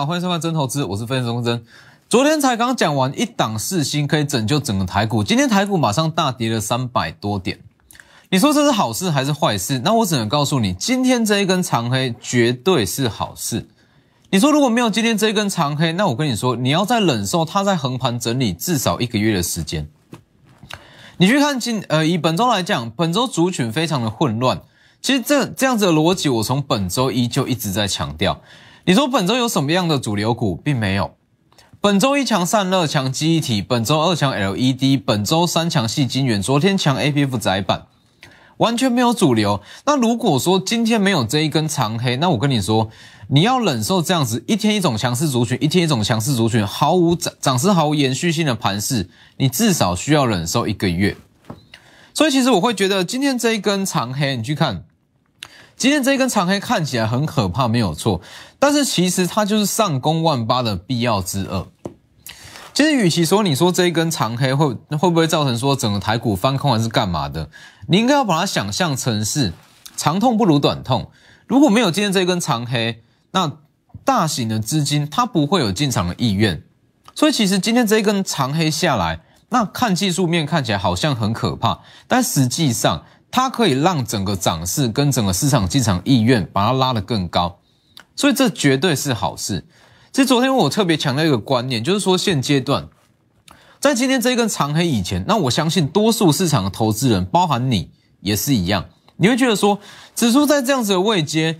好，欢迎收看真投资，我是分析钟真。昨天才刚讲完一档四星可以拯救整个台股，今天台股马上大跌了三百多点。你说这是好事还是坏事？那我只能告诉你，今天这一根长黑绝对是好事。你说如果没有今天这一根长黑，那我跟你说，你要再忍受它在横盘整理至少一个月的时间。你去看今呃，以本周来讲，本周族群非常的混乱。其实这这样子的逻辑，我从本周一就一直在强调。你说本周有什么样的主流股，并没有。本周一强散热，强记忆体；本周二强 LED；本周三强细晶圆；昨天强 APF 窄板，完全没有主流。那如果说今天没有这一根长黑，那我跟你说，你要忍受这样子一天一种强势族群，一天一种强势族群，毫无涨涨势毫无延续性的盘势，你至少需要忍受一个月。所以其实我会觉得，今天这一根长黑，你去看。今天这一根长黑看起来很可怕，没有错，但是其实它就是上攻万八的必要之二。其实，与其说你说这一根长黑会会不会造成说整个台股翻空还是干嘛的，你应该要把它想象成是长痛不如短痛。如果没有今天这一根长黑，那大型的资金它不会有进场的意愿。所以，其实今天这一根长黑下来，那看技术面看起来好像很可怕，但实际上。它可以让整个涨势跟整个市场进场意愿把它拉得更高，所以这绝对是好事。其实昨天我特别强调一个观念，就是说现阶段，在今天这一根长黑以前，那我相信多数市场的投资人，包含你也是一样，你会觉得说，指数在这样子的位阶，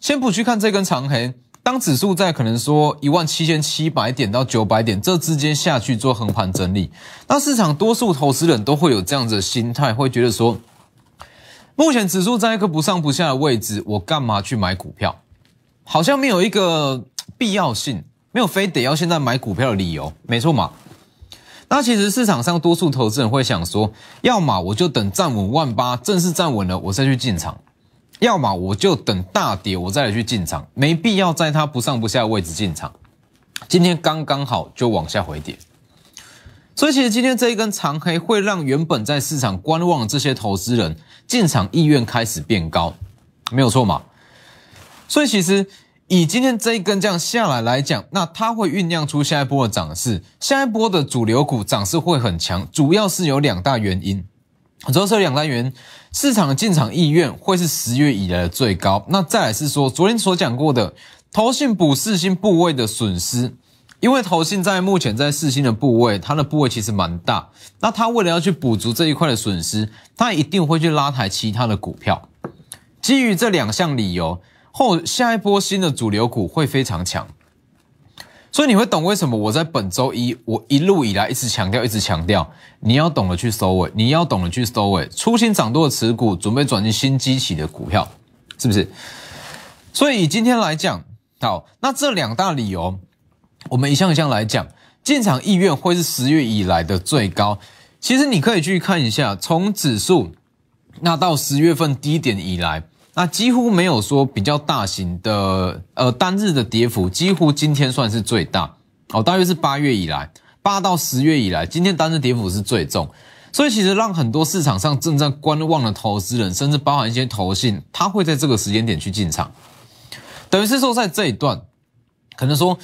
先不去看这根长黑，当指数在可能说一万七千七百点到九百点这之间下去做横盘整理，那市场多数投资人都会有这样子的心态，会觉得说。目前指数在一个不上不下的位置，我干嘛去买股票？好像没有一个必要性，没有非得要现在买股票的理由，没错嘛？那其实市场上多数投资人会想说，要么我就等站稳万八，正式站稳了我再去进场；要么我就等大跌我再来去进场，没必要在它不上不下的位置进场。今天刚刚好就往下回跌。所以其实今天这一根长黑会让原本在市场观望这些投资人进场意愿开始变高，没有错嘛？所以其实以今天这一根这样下来来讲，那它会酝酿出下一波的涨势，下一波的主流股涨势会很强，主要是有两大原因。主要是有两大原因，市场的进场意愿会是十月以来的最高。那再来是说昨天所讲过的投信补四星部位的损失。因为投信在目前在四星的部位，它的部位其实蛮大，那它为了要去补足这一块的损失，它一定会去拉抬其他的股票。基于这两项理由，后下一波新的主流股会非常强。所以你会懂为什么我在本周一我一路以来一直强调，一直强调，你要懂得去收尾，你要懂得去收尾，出新涨多的持股，准备转进新机起的股票，是不是？所以以今天来讲，好，那这两大理由。我们一项一项来讲，进场意愿会是十月以来的最高。其实你可以去看一下，从指数那到十月份低点以来，那几乎没有说比较大型的呃单日的跌幅，几乎今天算是最大哦。大约是八月以来，八到十月以来，今天单日跌幅是最重。所以其实让很多市场上正在观望的投资人，甚至包含一些投信，他会在这个时间点去进场，等于是说在这一段，可能说。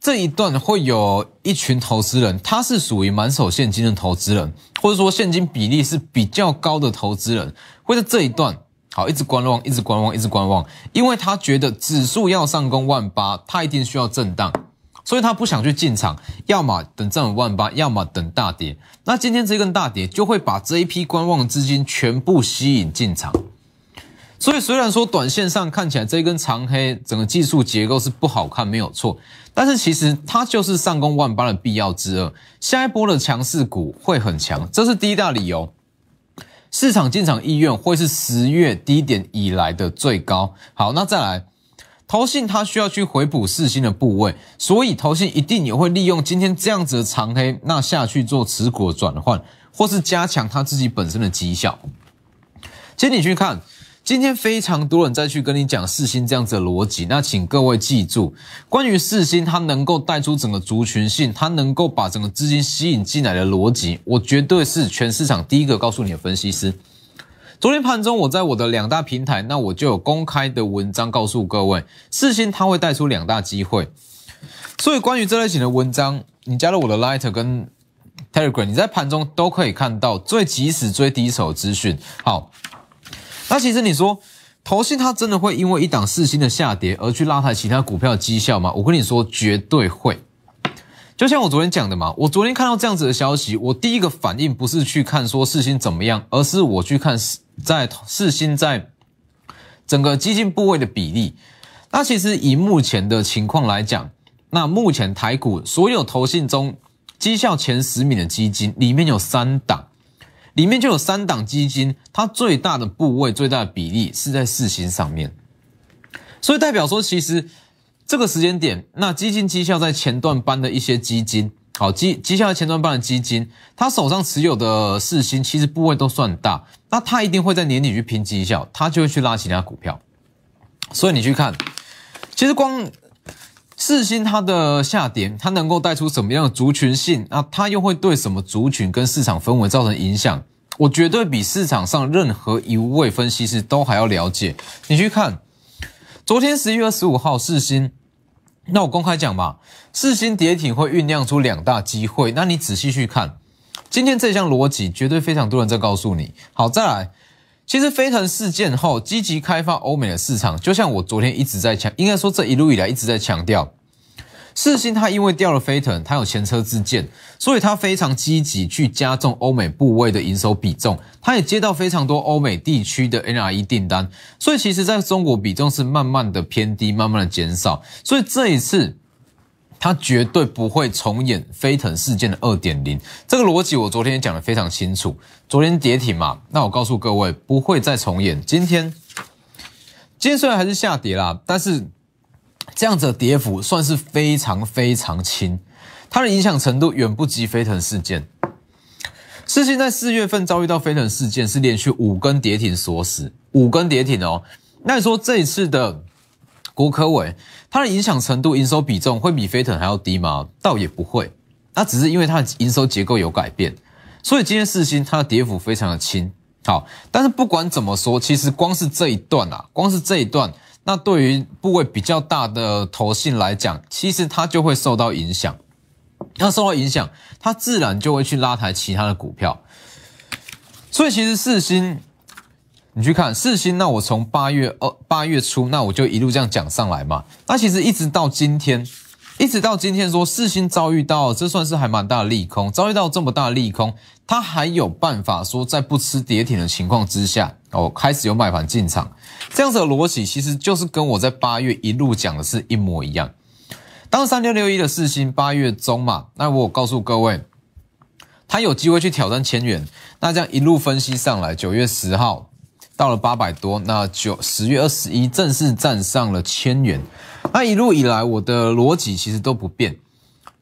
这一段会有一群投资人，他是属于满手现金的投资人，或者说现金比例是比较高的投资人，会在这一段好一直观望，一直观望，一直观望，因为他觉得指数要上攻万八，他一定需要震荡，所以他不想去进场，要么等站稳万八，要么等大跌。那今天这根大跌就会把这一批观望资金全部吸引进场。所以虽然说短线上看起来这根长黑整个技术结构是不好看，没有错。但是其实它就是上攻万八的必要之二，下一波的强势股会很强，这是第一大理由。市场进场意愿会是十月低点以来的最高。好，那再来，投信它需要去回补四星的部位，所以投信一定也会利用今天这样子的长黑，那下去做持股转换，或是加强它自己本身的绩效。其实你去看。今天非常多人再去跟你讲四星这样子的逻辑，那请各位记住，关于四星它能够带出整个族群性，它能够把整个资金吸引进来的逻辑，我绝对是全市场第一个告诉你的分析师。昨天盘中我在我的两大平台，那我就有公开的文章告诉各位，四星它会带出两大机会。所以关于这类型的文章，你加入我的 Light 跟 Telegram，你在盘中都可以看到最及时、最低手资讯。好，那其实你说投信它真的会因为一档四星的下跌而去拉抬其他股票的绩效吗？我跟你说，绝对会。就像我昨天讲的嘛，我昨天看到这样子的消息，我第一个反应不是去看说四星怎么样，而是我去看在四星在整个基金部位的比例。那其实以目前的情况来讲，那目前台股所有投信中绩效前十名的基金里面有三档，里面就有三档基金，它最大的部位、最大的比例是在四星上面，所以代表说其实。这个时间点，那基金绩效在前段班的一些基金，好绩绩效在前段班的基金，他手上持有的四星其实部位都算大，那他一定会在年底去拼绩效，他就会去拉其他股票。所以你去看，其实光四星它的下跌，它能够带出什么样的族群性？那它又会对什么族群跟市场氛围造成影响？我绝对比市场上任何一位分析师都还要了解。你去看，昨天十一月二十五号四星。那我公开讲吧，四星跌停会酝酿出两大机会。那你仔细去看，今天这项逻辑绝对非常多人在告诉你。好，再来，其实飞腾事件后积极开发欧美的市场，就像我昨天一直在强，应该说这一路以来一直在强调。四星它因为掉了飞腾，它有前车之鉴，所以它非常积极去加重欧美部位的营收比重。它也接到非常多欧美地区的 NRE 订单，所以其实在中国比重是慢慢的偏低，慢慢的减少。所以这一次它绝对不会重演飞腾事件的二点零。这个逻辑我昨天讲的非常清楚。昨天跌停嘛，那我告诉各位不会再重演。今天今天虽然还是下跌啦，但是。这样子的跌幅算是非常非常轻，它的影响程度远不及飞腾事件。世信在四月份遭遇到飞腾事件，是连续五根跌停锁死，五根跌停哦。那你说这一次的国科伟，它的影响程度、营收比重会比飞腾还要低吗？倒也不会，那只是因为它的营收结构有改变，所以今天四星它的跌幅非常的轻。好，但是不管怎么说，其实光是这一段啊，光是这一段。那对于部位比较大的投信来讲，其实它就会受到影响。那受到影响，它自然就会去拉抬其他的股票。所以其实四星，你去看四星，那我从八月二八月初，那我就一路这样讲上来嘛。那其实一直到今天，一直到今天说四星遭遇到，这算是还蛮大的利空，遭遇到这么大利空。他还有办法说，在不吃跌停的情况之下，哦，开始有买盘进场，这样子的逻辑其实就是跟我在八月一路讲的是一模一样。当三六六一的四星八月中嘛，那我告诉各位，他有机会去挑战千元，那这样一路分析上来，九月十号到了八百多，那九十月二十一正式站上了千元，那一路以来我的逻辑其实都不变。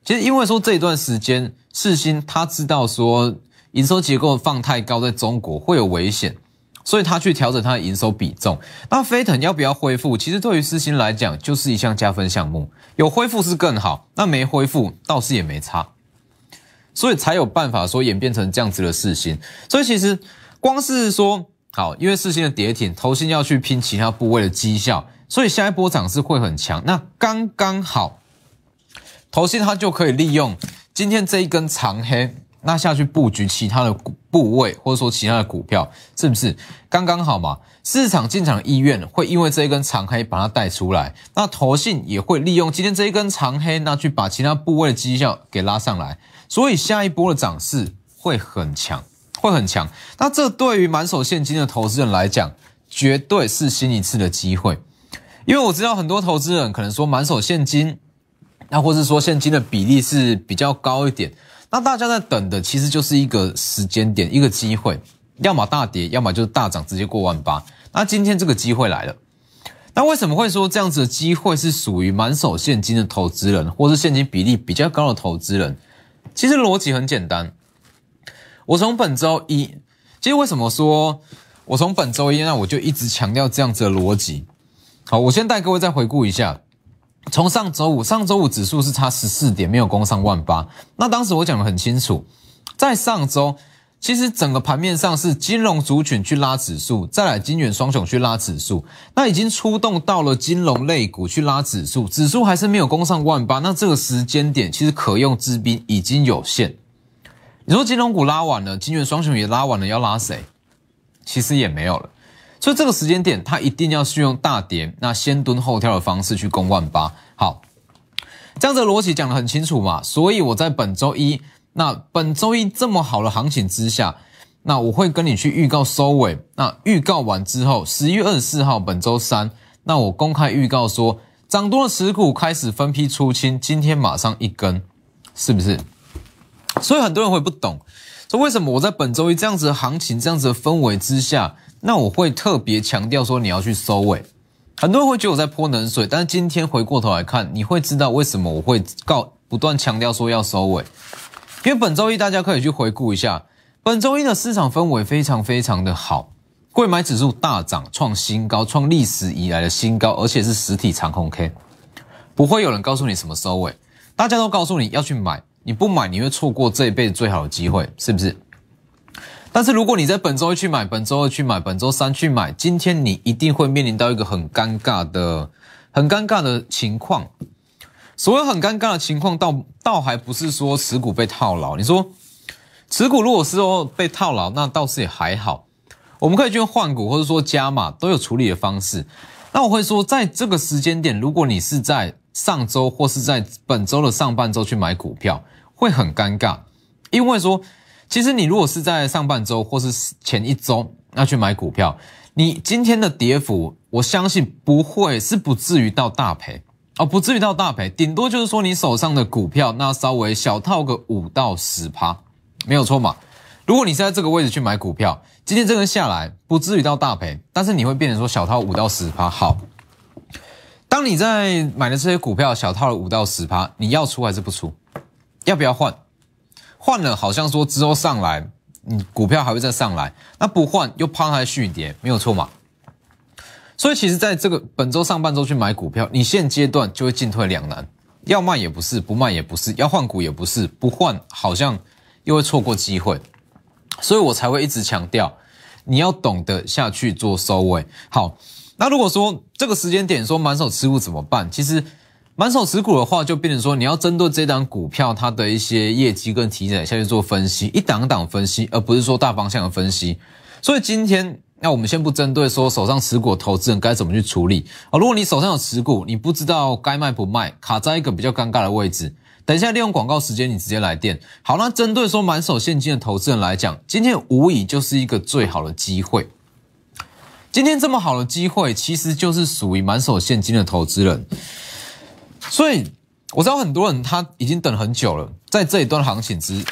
其实因为说这一段时间四星他知道说。营收结构放太高，在中国会有危险，所以他去调整他的营收比重。那飞腾要不要恢复？其实对于四星来讲，就是一项加分项目，有恢复是更好，那没恢复倒是也没差，所以才有办法说演变成这样子的四星。所以其实光是说好，因为四星的跌停，投信要去拼其他部位的绩效，所以下一波涨势会很强。那刚刚好，投信它就可以利用今天这一根长黑。那下去布局其他的部位，或者说其他的股票，是不是刚刚好嘛？市场进场意愿会因为这一根长黑把它带出来，那投信也会利用今天这一根长黑，那去把其他部位的绩效给拉上来，所以下一波的涨势会很强，会很强。那这对于满手现金的投资人来讲，绝对是新一次的机会，因为我知道很多投资人可能说满手现金，那或是说现金的比例是比较高一点。那大家在等的其实就是一个时间点，一个机会，要么大跌，要么就是大涨，直接过万八。那今天这个机会来了，那为什么会说这样子的机会是属于满手现金的投资人，或是现金比例比较高的投资人？其实逻辑很简单，我从本周一，其实为什么说我从本周一，那我就一直强调这样子的逻辑。好，我先带各位再回顾一下。从上周五，上周五指数是差十四点，没有攻上万八。那当时我讲的很清楚，在上周其实整个盘面上是金融族群去拉指数，再来金元双雄去拉指数，那已经出动到了金融类股去拉指数，指数还是没有攻上万八，那这个时间点其实可用之兵已经有限。你说金融股拉完了，金元双雄也拉完了，要拉谁？其实也没有了。所以这个时间点，它一定要是用大跌，那先蹲后跳的方式去攻万八。好，这样子逻辑讲得很清楚嘛。所以我在本周一。那本周一这么好的行情之下，那我会跟你去预告收尾。那预告完之后，十一月二十四号本周三，那我公开预告说，涨多的持股开始分批出清，今天马上一根，是不是？所以很多人会不懂，说为什么我在本周一这样子的行情、这样子的氛围之下，那我会特别强调说你要去收尾。很多人会觉得我在泼冷水，但是今天回过头来看，你会知道为什么我会告不断强调说要收尾。因为本周一大家可以去回顾一下，本周一的市场氛围非常非常的好，贵买指数大涨创新高，创历史以来的新高，而且是实体长红 K，不会有人告诉你什么收尾，大家都告诉你要去买，你不买你会错过这一辈子最好的机会，是不是？但是如果你在本周一去买，本周二去买，本周三去买，今天你一定会面临到一个很尴尬的、很尴尬的情况。所谓很尴尬的情况，倒倒还不是说持股被套牢。你说持股如果是说被套牢，那倒是也还好。我们可以去换股，或者说加码，都有处理的方式。那我会说，在这个时间点，如果你是在上周或是在本周的上半周去买股票，会很尴尬。因为说，其实你如果是在上半周或是前一周那去买股票，你今天的跌幅，我相信不会是不至于到大赔。哦，不至于到大赔，顶多就是说你手上的股票那稍微小套个五到十趴，没有错嘛。如果你是在这个位置去买股票，今天这个下来不至于到大赔，但是你会变成说小套五到十趴。好，当你在买的这些股票小套了五到十趴，你要出还是不出？要不要换？换了好像说之后上来，你股票还会再上来，那不换又怕它续跌，没有错嘛。所以其实，在这个本周上半周去买股票，你现阶段就会进退两难，要卖也不是，不卖也不是，要换股也不是，不换好像又会错过机会，所以我才会一直强调，你要懂得下去做收尾。好，那如果说这个时间点说满手持股怎么办？其实满手持股的话，就变成说你要针对这档股票它的一些业绩跟题材下去做分析，一档档分析，而不是说大方向的分析。所以今天。那我们先不针对说手上持股投资人该怎么去处理啊？如果你手上有持股，你不知道该卖不卖，卡在一个比较尴尬的位置，等一下利用广告时间，你直接来电。好，那针对说满手现金的投资人来讲，今天无疑就是一个最好的机会。今天这么好的机会，其实就是属于满手现金的投资人。所以我知道很多人他已经等很久了，在这一段行情之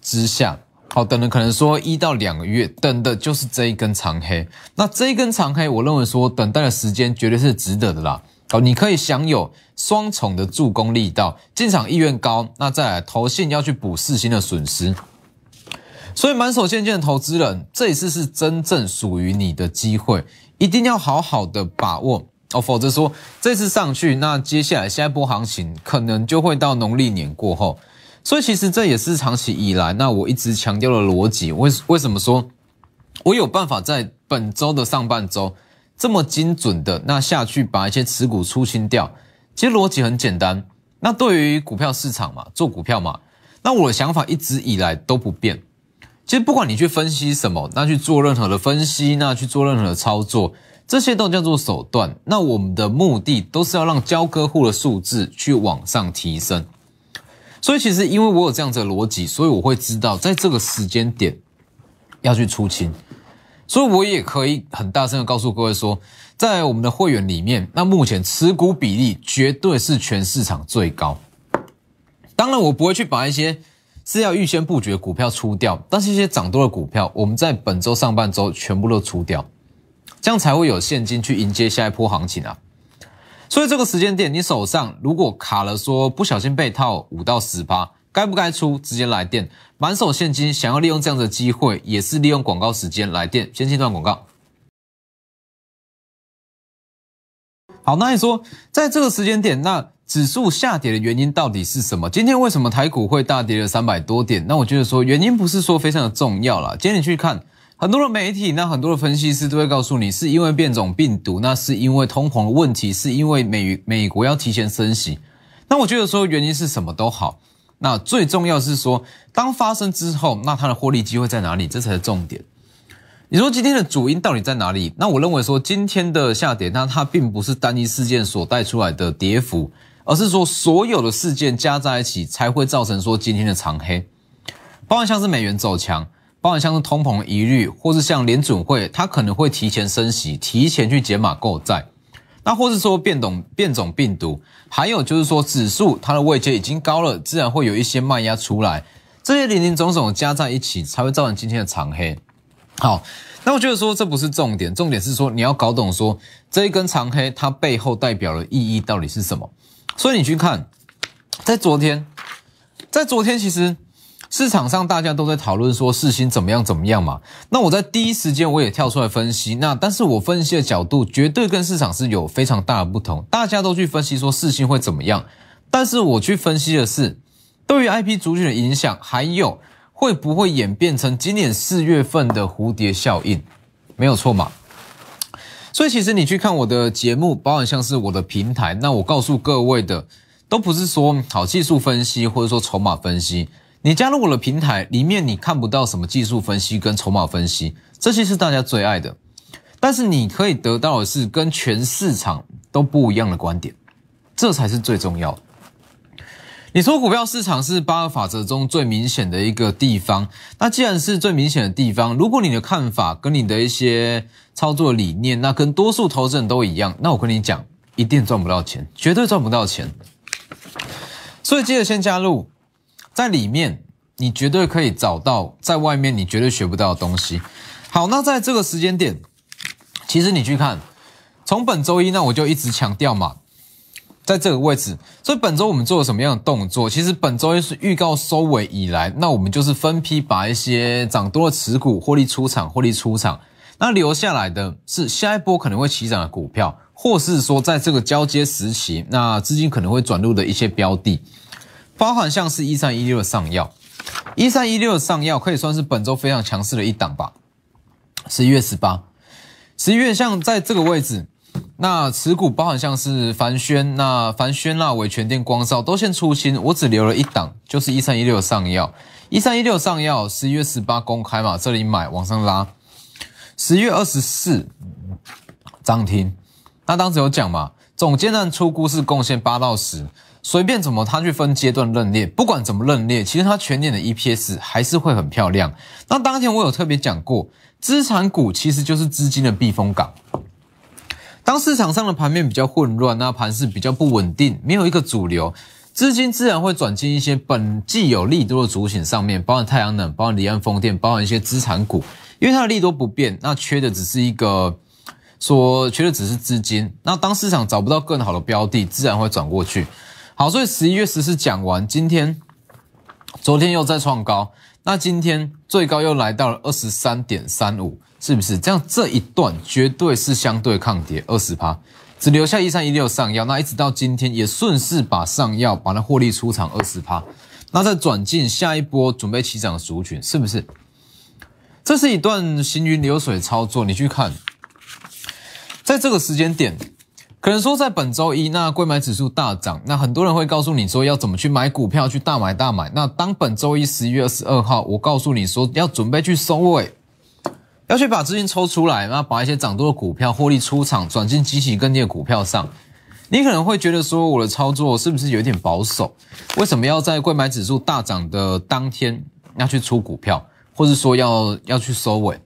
之下。好，等了可能说一到两个月，等的就是这一根长黑。那这一根长黑，我认为说等待的时间绝对是值得的啦。好，你可以享有双重的助攻力道，进场意愿高。那再来投信要去补四星的损失，所以满手现金的投资人，这一次是真正属于你的机会，一定要好好的把握哦，否则说这次上去，那接下来下一波行情可能就会到农历年过后。所以其实这也是长期以来，那我一直强调的逻辑。为为什么说，我有办法在本周的上半周这么精准的那下去把一些持股出清掉？其实逻辑很简单。那对于股票市场嘛，做股票嘛，那我的想法一直以来都不变。其实不管你去分析什么，那去做任何的分析，那去做任何的操作，这些都叫做手段。那我们的目的都是要让交割户的数字去往上提升。所以其实因为我有这样子的逻辑，所以我会知道在这个时间点要去出清，所以我也可以很大声的告诉各位说，在我们的会员里面，那目前持股比例绝对是全市场最高。当然，我不会去把一些是要预先布局的股票出掉，但是一些涨多的股票，我们在本周上半周全部都出掉，这样才会有现金去迎接下一波行情啊。所以这个时间点，你手上如果卡了，说不小心被套五到十趴，该不该出？直接来电，满手现金，想要利用这样的机会，也是利用广告时间来电。先切断广告。好，那你说在这个时间点，那指数下跌的原因到底是什么？今天为什么台股会大跌了三百多点？那我觉得说原因不是说非常的重要啦。今天你去看很多的媒体，那很多的分析师都会告诉你，是因为变种病毒，那是因为通膨的问题，是因为美美国要提前升息。那我觉得说原因是什么都好，那最重要是说当发生之后，那它的获利机会在哪里？这才是重点。你说今天的主因到底在哪里？那我认为说今天的下跌，那它并不是单一事件所带出来的跌幅。而是说，所有的事件加在一起，才会造成说今天的长黑。包含像是美元走强，包含像是通膨疑虑，或是像联准会，它可能会提前升息，提前去解码购债。那或是说变种变种病毒，还有就是说指数它的位阶已经高了，自然会有一些卖压出来。这些零零总总加在一起，才会造成今天的长黑。好，那我觉得说这不是重点，重点是说你要搞懂说这一根长黑它背后代表的意义到底是什么。所以你去看，在昨天，在昨天其实市场上大家都在讨论说市心怎么样怎么样嘛。那我在第一时间我也跳出来分析，那但是我分析的角度绝对跟市场是有非常大的不同。大家都去分析说市心会怎么样，但是我去分析的是对于 IP 族群的影响，还有会不会演变成今年四月份的蝴蝶效应，没有错嘛？所以其实你去看我的节目，包含像是我的平台，那我告诉各位的，都不是说好技术分析或者说筹码分析。你加入我的平台里面，你看不到什么技术分析跟筹码分析，这些是大家最爱的。但是你可以得到的是跟全市场都不一样的观点，这才是最重要的。你说股票市场是八个法则中最明显的一个地方，那既然是最明显的地方，如果你的看法跟你的一些操作理念，那跟多数投资人都一样，那我跟你讲，一定赚不到钱，绝对赚不到钱。所以记得先加入，在里面你绝对可以找到，在外面你绝对学不到的东西。好，那在这个时间点，其实你去看，从本周一，那我就一直强调嘛。在这个位置，所以本周我们做了什么样的动作？其实本周一是预告收尾以来，那我们就是分批把一些涨多的持股获利出场，获利出场。那留下来的是下一波可能会起涨的股票，或是说在这个交接时期，那资金可能会转入的一些标的，包含像是一三一六的上药，一三一六的上药可以算是本周非常强势的一档吧。十一月十八，十一月像在这个位置。那持股包含像是凡轩、那凡轩、那伟全电、光照都先出清，我只留了一档，就是一三一六上药，一三一六上药，十一月十八公开嘛，这里买往上拉，十月二十四涨停。那当时有讲嘛，总阶段出估是贡献八到十，随便怎么他去分阶段认列，不管怎么认列，其实它全年的 EPS 还是会很漂亮。那当天我有特别讲过，资产股其实就是资金的避风港。当市场上的盘面比较混乱，那盘势比较不稳定，没有一个主流，资金自然会转进一些本既有利多的主选上面，包含太阳能，包含离岸风电，包含一些资产股，因为它的利多不变，那缺的只是一个说缺的只是资金。那当市场找不到更好的标的，自然会转过去。好，所以十一月十四讲完，今天、昨天又再创高，那今天最高又来到了二十三点三五。是不是这样？这一段绝对是相对抗跌二十趴，只留下一三一六上药，那一直到今天也顺势把上药把它获利出场二十趴，那再转进下一波准备起涨的族群，是不是？这是一段行云流水操作。你去看，在这个时间点，可能说在本周一，那贵买指数大涨，那很多人会告诉你说要怎么去买股票，去大买大买。那当本周一十一月二十二号，我告诉你说要准备去收尾。要去把资金抽出来，那把一些涨多的股票获利出场，转进积极跟跌的股票上。你可能会觉得说，我的操作是不是有点保守？为什么要在贵买指数大涨的当天要去出股票，或者说要要去收尾？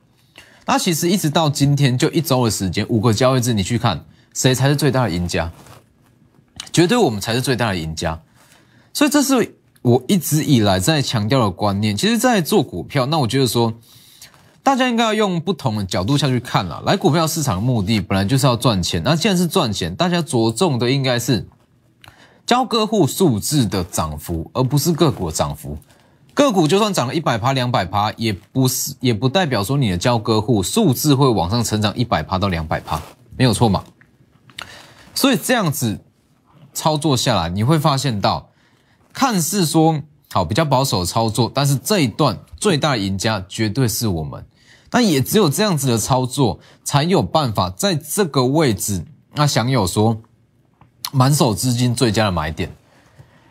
那其实一直到今天就一周的时间，五个交易日，你去看谁才是最大的赢家？绝对我们才是最大的赢家。所以这是我一直以来在强调的观念。其实，在做股票，那我觉得说。大家应该要用不同的角度下去看了。来股票市场的目的本来就是要赚钱，那既然是赚钱，大家着重的应该是交割户数字的涨幅，而不是个股的涨幅。个股就算涨了一百趴、两百趴，也不是，也不代表说你的交割户数字会往上成长一百趴到两百趴，没有错嘛？所以这样子操作下来，你会发现到，看似说好比较保守的操作，但是这一段最大赢家绝对是我们。但也只有这样子的操作，才有办法在这个位置那享有说满手资金最佳的买点。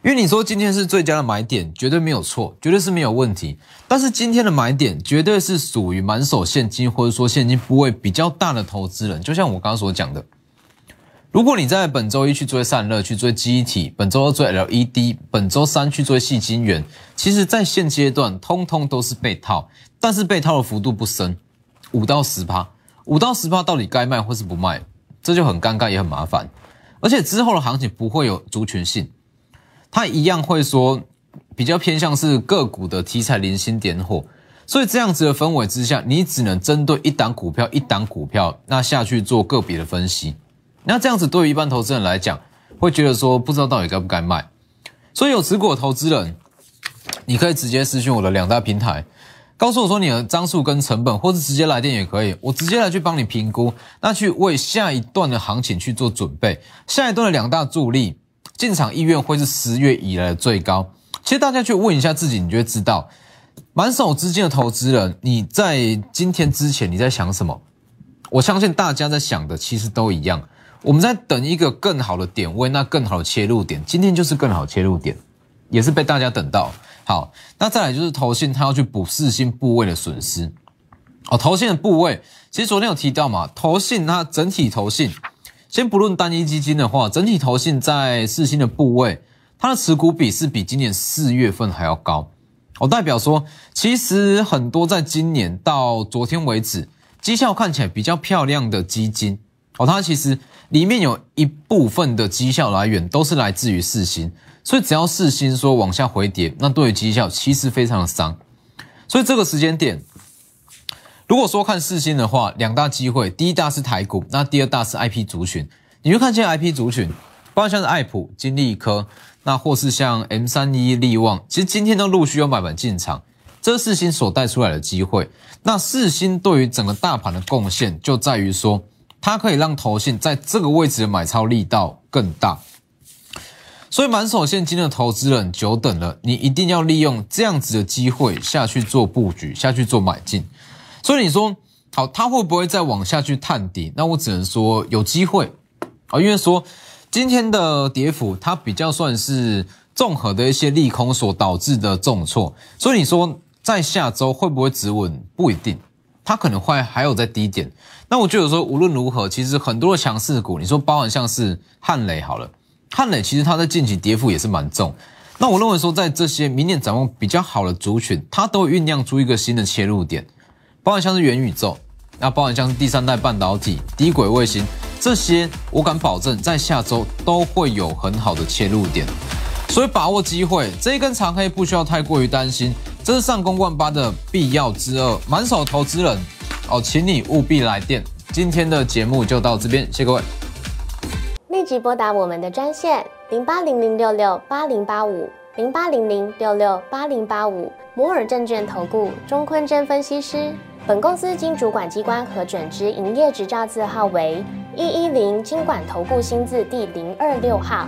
因为你说今天是最佳的买点，绝对没有错，绝对是没有问题。但是今天的买点绝对是属于满手现金或者说现金部位比较大的投资人，就像我刚刚所讲的，如果你在本周一去追散热、去追基体，本周二追 LED，本周三去追细晶圆，其实在现阶段通通都是被套，但是被套的幅度不深，五到十趴，五到十趴到底该卖或是不卖，这就很尴尬也很麻烦，而且之后的行情不会有族群性。它一样会说比较偏向是个股的题材零星点火，所以这样子的氛围之下，你只能针对一档股票一档股票那下去做个别的分析。那这样子对于一般投资人来讲，会觉得说不知道到底该不该卖。所以有持股的投资人，你可以直接私讯我的两大平台，告诉我说你的张数跟成本，或是直接来电也可以，我直接来去帮你评估，那去为下一段的行情去做准备。下一段的两大助力。进场意愿会是十月以来的最高。其实大家去问一下自己，你就会知道，满手资金的投资人，你在今天之前你在想什么？我相信大家在想的其实都一样。我们在等一个更好的点位，那更好的切入点，今天就是更好切入点，也是被大家等到。好，那再来就是投信，它要去补四星部位的损失。哦，投信的部位，其实昨天有提到嘛，投信它整体投信。先不论单一基金的话，整体投信在四星的部位，它的持股比是比今年四月份还要高。我代表说，其实很多在今年到昨天为止，绩效看起来比较漂亮的基金，哦，它其实里面有一部分的绩效来源都是来自于四星，所以只要四星说往下回跌，那对于绩效其实非常的伤。所以这个时间点。如果说看四星的话，两大机会，第一大是台股，那第二大是 I P 族群。你会看现在 I P 族群，包括像是爱普、金利科，那或是像 M 三一、利旺，其实今天都陆续有买盘进场，这是四星所带出来的机会。那四星对于整个大盘的贡献，就在于说，它可以让投信在这个位置的买超力道更大。所以满手现金的投资人久等了，你一定要利用这样子的机会下去做布局，下去做买进。所以你说好，它会不会再往下去探底？那我只能说有机会啊，因为说今天的跌幅它比较算是综合的一些利空所导致的重挫。所以你说在下周会不会止稳？不一定，它可能会还有在低点。那我觉得说无论如何，其实很多的强势股，你说包含像是汉磊好了，汉磊其实它在近期跌幅也是蛮重。那我认为说在这些明年展望比较好的族群，它都酝酿出一个新的切入点。包含像是元宇宙，那包含像是第三代半导体、低轨卫星这些，我敢保证在下周都会有很好的切入点，所以把握机会，这一根长黑不需要太过于担心，这是上攻万八的必要之二。满手投资人哦，请你务必来电。今天的节目就到这边，谢各位。立即拨打我们的专线零八零零六六八零八五零八零零六六八零八五摩尔证券投顾钟坤真分析师。本公司经主管机关核准之营业执照字号为一一零金管投顾新字第零二六号。